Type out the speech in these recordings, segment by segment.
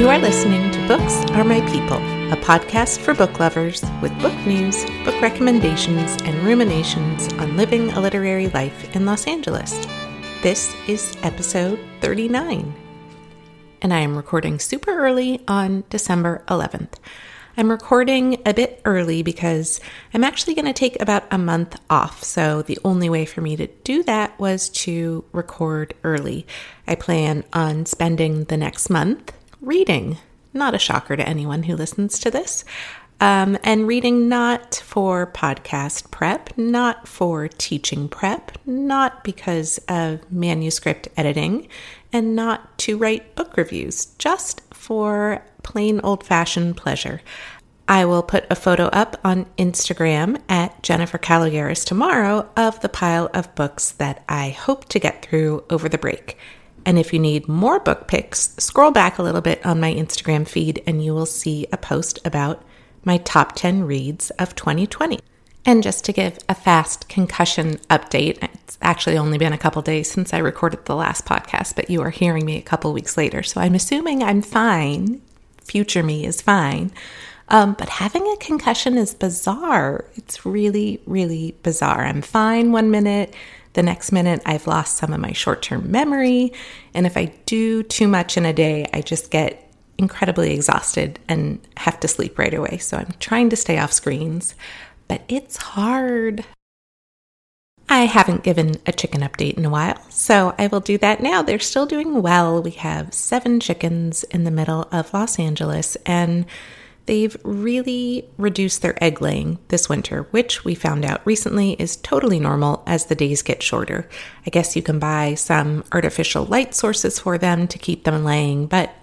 You are listening to Books Are My People, a podcast for book lovers with book news, book recommendations, and ruminations on living a literary life in Los Angeles. This is episode 39, and I am recording super early on December 11th. I'm recording a bit early because I'm actually going to take about a month off. So, the only way for me to do that was to record early. I plan on spending the next month reading. Not a shocker to anyone who listens to this. Um, and reading not for podcast prep, not for teaching prep, not because of manuscript editing, and not to write book reviews, just for plain old fashioned pleasure. I will put a photo up on Instagram at Jennifer Caloyeras tomorrow of the pile of books that I hope to get through over the break. And if you need more book picks, scroll back a little bit on my Instagram feed and you will see a post about my top 10 reads of 2020. And just to give a fast concussion update, it's actually only been a couple days since I recorded the last podcast, but you are hearing me a couple weeks later. So I'm assuming I'm fine. Future me is fine. Um, but having a concussion is bizarre. It's really, really bizarre. I'm fine one minute the next minute, I've lost some of my short term memory. And if I do too much in a day, I just get incredibly exhausted and have to sleep right away. So I'm trying to stay off screens, but it's hard. I haven't given a chicken update in a while, so I will do that now. They're still doing well. We have seven chickens in the middle of Los Angeles, and They've really reduced their egg laying this winter, which we found out recently is totally normal as the days get shorter. I guess you can buy some artificial light sources for them to keep them laying, but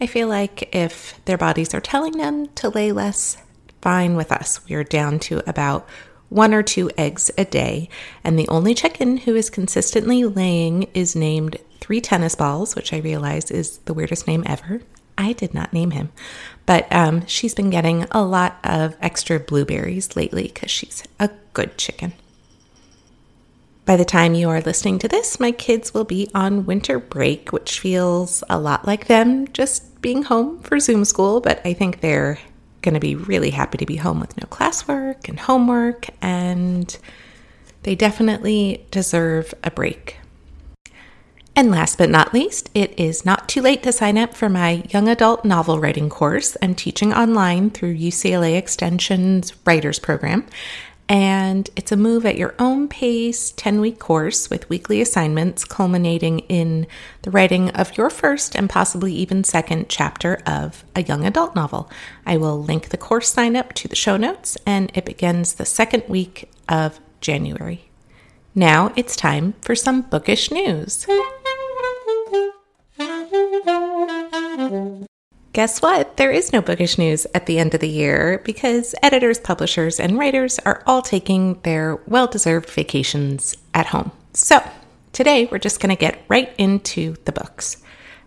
I feel like if their bodies are telling them to lay less, fine with us. We are down to about one or two eggs a day, and the only chicken who is consistently laying is named Three Tennis Balls, which I realize is the weirdest name ever. I did not name him, but um, she's been getting a lot of extra blueberries lately because she's a good chicken. By the time you are listening to this, my kids will be on winter break, which feels a lot like them just being home for Zoom school, but I think they're going to be really happy to be home with no classwork and homework, and they definitely deserve a break. And last but not least, it is not too late to sign up for my young adult novel writing course. I'm teaching online through UCLA Extension's Writers Program. And it's a move at your own pace 10 week course with weekly assignments culminating in the writing of your first and possibly even second chapter of a young adult novel. I will link the course sign up to the show notes, and it begins the second week of January. Now it's time for some bookish news. Guess what? There is no bookish news at the end of the year because editors, publishers, and writers are all taking their well deserved vacations at home. So, today we're just going to get right into the books.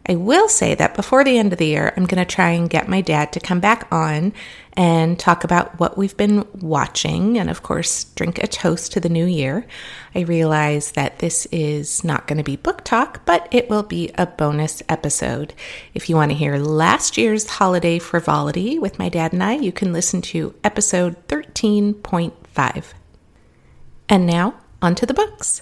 I will say that before the end of the year, I'm going to try and get my dad to come back on and talk about what we've been watching and, of course, drink a toast to the new year. I realize that this is not going to be book talk, but it will be a bonus episode. If you want to hear last year's holiday frivolity with my dad and I, you can listen to episode 13.5. And now, on to the books.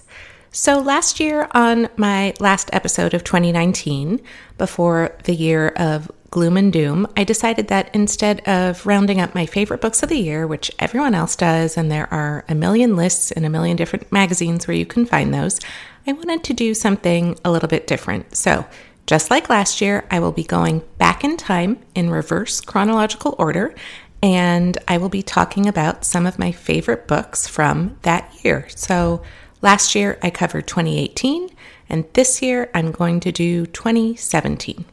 So, last year, on my last episode of 2019, before the year of gloom and doom, I decided that instead of rounding up my favorite books of the year, which everyone else does, and there are a million lists in a million different magazines where you can find those, I wanted to do something a little bit different. So, just like last year, I will be going back in time in reverse chronological order, and I will be talking about some of my favorite books from that year. So, Last year I covered 2018, and this year I'm going to do 2017.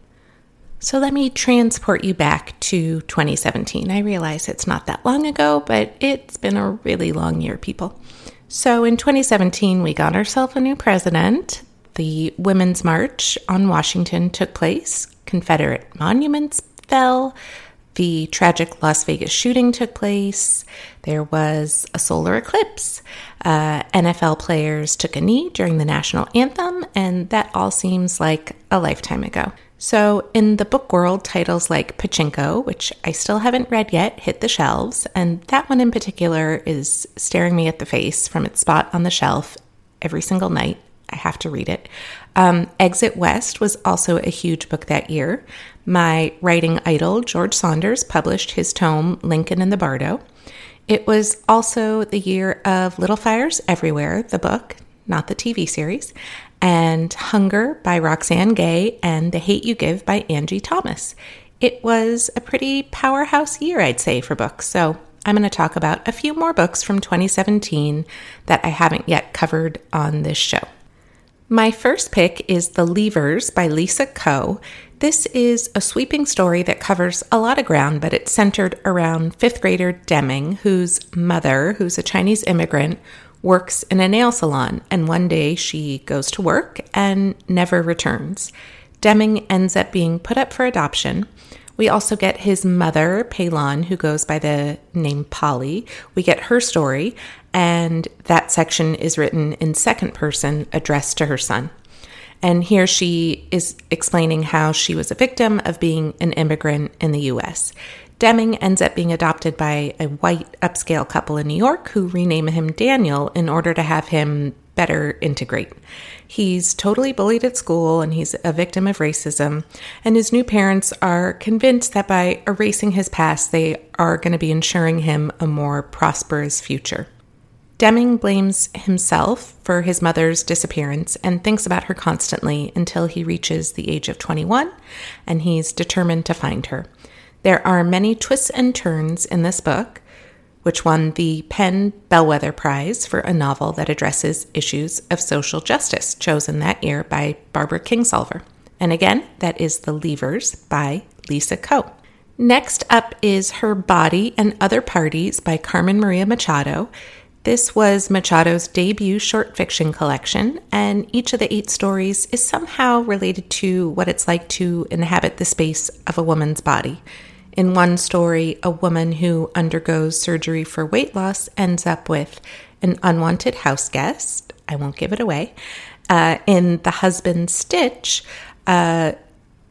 So let me transport you back to 2017. I realize it's not that long ago, but it's been a really long year, people. So in 2017, we got ourselves a new president. The Women's March on Washington took place, Confederate monuments fell, the tragic Las Vegas shooting took place. There was a solar eclipse. Uh, NFL players took a knee during the national anthem, and that all seems like a lifetime ago. So, in the book world, titles like Pachinko, which I still haven't read yet, hit the shelves, and that one in particular is staring me at the face from its spot on the shelf every single night. I have to read it. Um, Exit West was also a huge book that year. My writing idol, George Saunders, published his tome, Lincoln in the Bardo. It was also the year of Little Fires Everywhere, the book, not the TV series, and Hunger by Roxane Gay and The Hate You Give by Angie Thomas. It was a pretty powerhouse year, I'd say, for books. So I'm going to talk about a few more books from 2017 that I haven't yet covered on this show. My first pick is The Leavers by Lisa Ko. This is a sweeping story that covers a lot of ground, but it's centered around fifth grader Deming, whose mother, who's a Chinese immigrant, works in a nail salon, and one day she goes to work and never returns. Deming ends up being put up for adoption. We also get his mother, Peilan, who goes by the name Polly. We get her story, and that section is written in second person, addressed to her son. And here she is explaining how she was a victim of being an immigrant in the US. Deming ends up being adopted by a white upscale couple in New York who rename him Daniel in order to have him better integrate. He's totally bullied at school and he's a victim of racism. And his new parents are convinced that by erasing his past, they are going to be ensuring him a more prosperous future. Deming blames himself for his mother's disappearance and thinks about her constantly until he reaches the age of 21 and he's determined to find her. There are many twists and turns in this book, which won the PEN Bellwether Prize for a novel that addresses issues of social justice, chosen that year by Barbara Kingsolver. And again, that is The Leavers by Lisa Ko. Next up is Her Body and Other Parties by Carmen Maria Machado. This was Machado's debut short fiction collection, and each of the eight stories is somehow related to what it's like to inhabit the space of a woman's body. In one story, a woman who undergoes surgery for weight loss ends up with an unwanted house guest. I won't give it away. Uh, in The Husband Stitch, uh,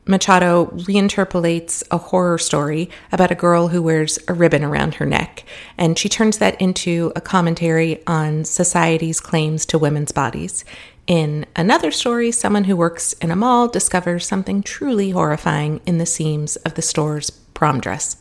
Machado reinterpolates a horror story about a girl who wears a ribbon around her neck, and she turns that into a commentary on society's claims to women's bodies. In another story, someone who works in a mall discovers something truly horrifying in the seams of the store's prom dress.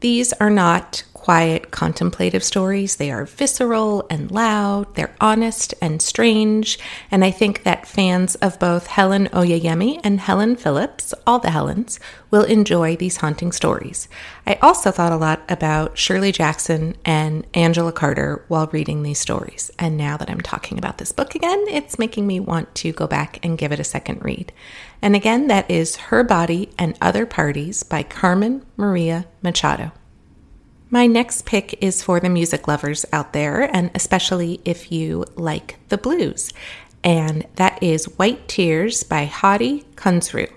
These are not quiet, contemplative stories. They are visceral and loud, they're honest and strange, and I think that fans of both Helen Oyeyemi and Helen Phillips, all the Helens, will enjoy these haunting stories. I also thought a lot about Shirley Jackson and Angela Carter while reading these stories, and now that I'm talking about this book again, it's making me want to go back and give it a second read. And again, that is Her Body and Other Parties by Carmen Maria Machado. My next pick is for the music lovers out there, and especially if you like the blues, and that is White Tears by Hari Kunzru.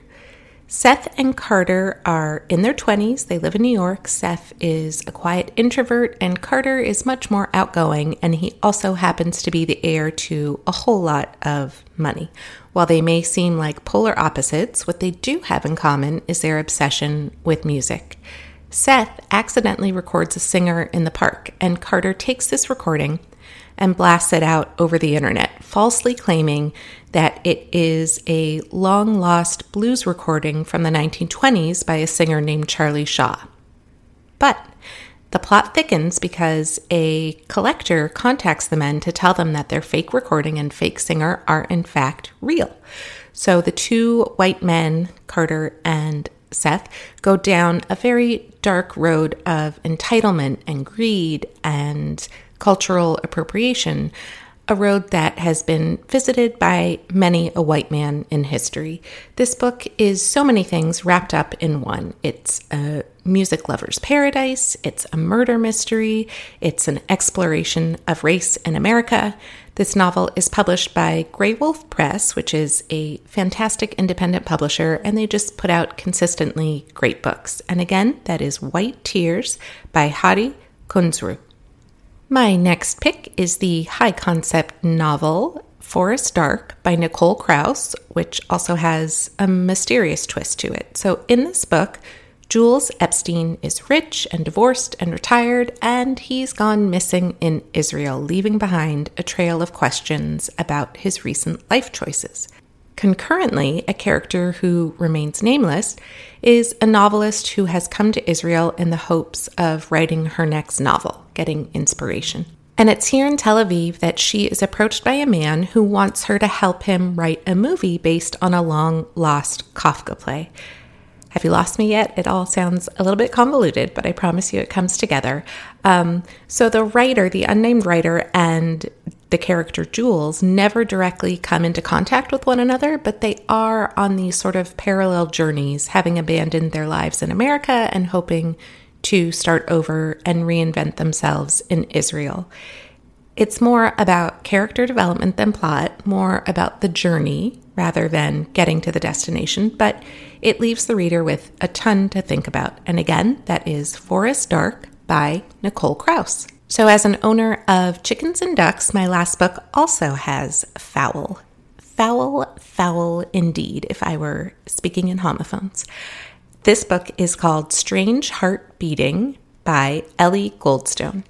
Seth and Carter are in their 20s. They live in New York. Seth is a quiet introvert, and Carter is much more outgoing, and he also happens to be the heir to a whole lot of money. While they may seem like polar opposites, what they do have in common is their obsession with music. Seth accidentally records a singer in the park, and Carter takes this recording and blasts it out over the internet, falsely claiming that it is a long lost blues recording from the 1920s by a singer named Charlie Shaw. But the plot thickens because a collector contacts the men to tell them that their fake recording and fake singer are in fact real. So the two white men, Carter and Seth, go down a very dark road of entitlement and greed and cultural appropriation, a road that has been visited by many a white man in history. This book is so many things wrapped up in one. It's a music lover's paradise, it's a murder mystery, it's an exploration of race in America. This novel is published by Graywolf Press, which is a fantastic independent publisher, and they just put out consistently great books. And again, that is White Tears by Hari Kunzru. My next pick is the high concept novel Forest Dark by Nicole Krauss, which also has a mysterious twist to it. So, in this book, Jules Epstein is rich and divorced and retired, and he's gone missing in Israel, leaving behind a trail of questions about his recent life choices. Concurrently, a character who remains nameless is a novelist who has come to Israel in the hopes of writing her next novel, getting inspiration. And it's here in Tel Aviv that she is approached by a man who wants her to help him write a movie based on a long lost Kafka play. Have you lost me yet? It all sounds a little bit convoluted, but I promise you it comes together. Um, so, the writer, the unnamed writer, and the character Jules never directly come into contact with one another, but they are on these sort of parallel journeys, having abandoned their lives in America and hoping to start over and reinvent themselves in Israel. It's more about character development than plot, more about the journey rather than getting to the destination, but it leaves the reader with a ton to think about. And again, that is Forest Dark by Nicole Krauss. So, as an owner of chickens and ducks, my last book also has fowl. Foul, foul indeed, if I were speaking in homophones. This book is called Strange Heart Beating by Eli Goldstone.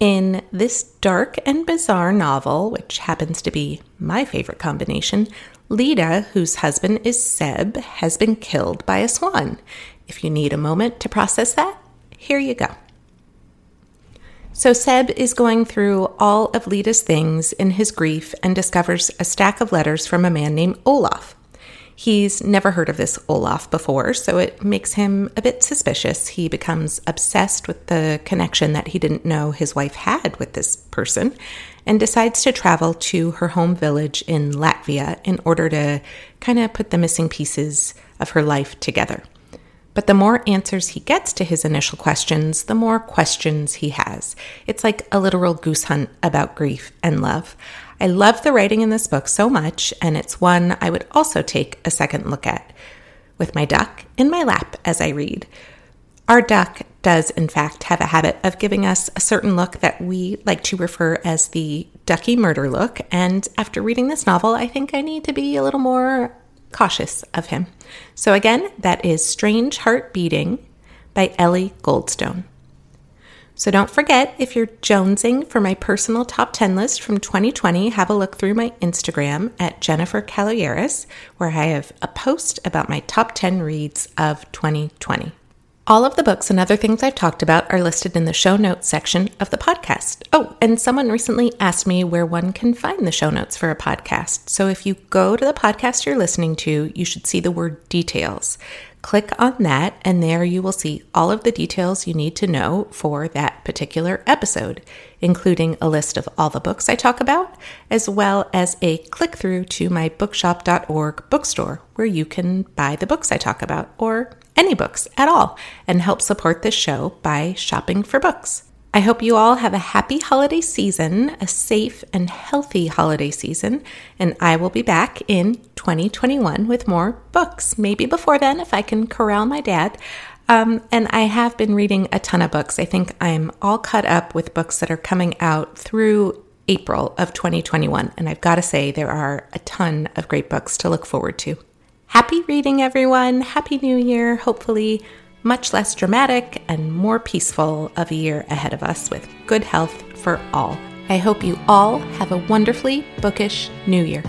In this dark and bizarre novel, which happens to be my favorite combination, Leda, whose husband is Seb, has been killed by a swan. If you need a moment to process that, here you go. So Seb is going through all of Leda's things in his grief and discovers a stack of letters from a man named Olaf. He's never heard of this Olaf before, so it makes him a bit suspicious. He becomes obsessed with the connection that he didn't know his wife had with this person and decides to travel to her home village in Latvia in order to kind of put the missing pieces of her life together. But the more answers he gets to his initial questions, the more questions he has. It's like a literal goose hunt about grief and love. I love the writing in this book so much, and it's one I would also take a second look at with my duck in my lap as I read. Our duck does, in fact, have a habit of giving us a certain look that we like to refer as the ducky murder look. And after reading this novel, I think I need to be a little more cautious of him. So, again, that is Strange Heart Beating by Eli Goldstone. So don't forget, if you're jonesing for my personal top 10 list from 2020, have a look through my Instagram at Jennifer Caloyeras, where I have a post about my top 10 reads of 2020. All of the books and other things I've talked about are listed in the show notes section of the podcast. Oh, and someone recently asked me where one can find the show notes for a podcast. So if you go to the podcast you're listening to, you should see the word details. Click on that, and there you will see all of the details you need to know for that particular episode, including a list of all the books I talk about, as well as a click through to my bookshop.org bookstore where you can buy the books I talk about or any books at all and help support this show by shopping for books. I hope you all have a happy holiday season, a safe and healthy holiday season, and I will be back in 2021 with more books. Maybe before then, if I can corral my dad. Um, and I have been reading a ton of books. I think I'm all caught up with books that are coming out through April of 2021. And I've got to say, there are a ton of great books to look forward to. Happy reading, everyone. Happy New Year. Hopefully, much less dramatic and more peaceful of a year ahead of us with good health for all. I hope you all have a wonderfully bookish new year.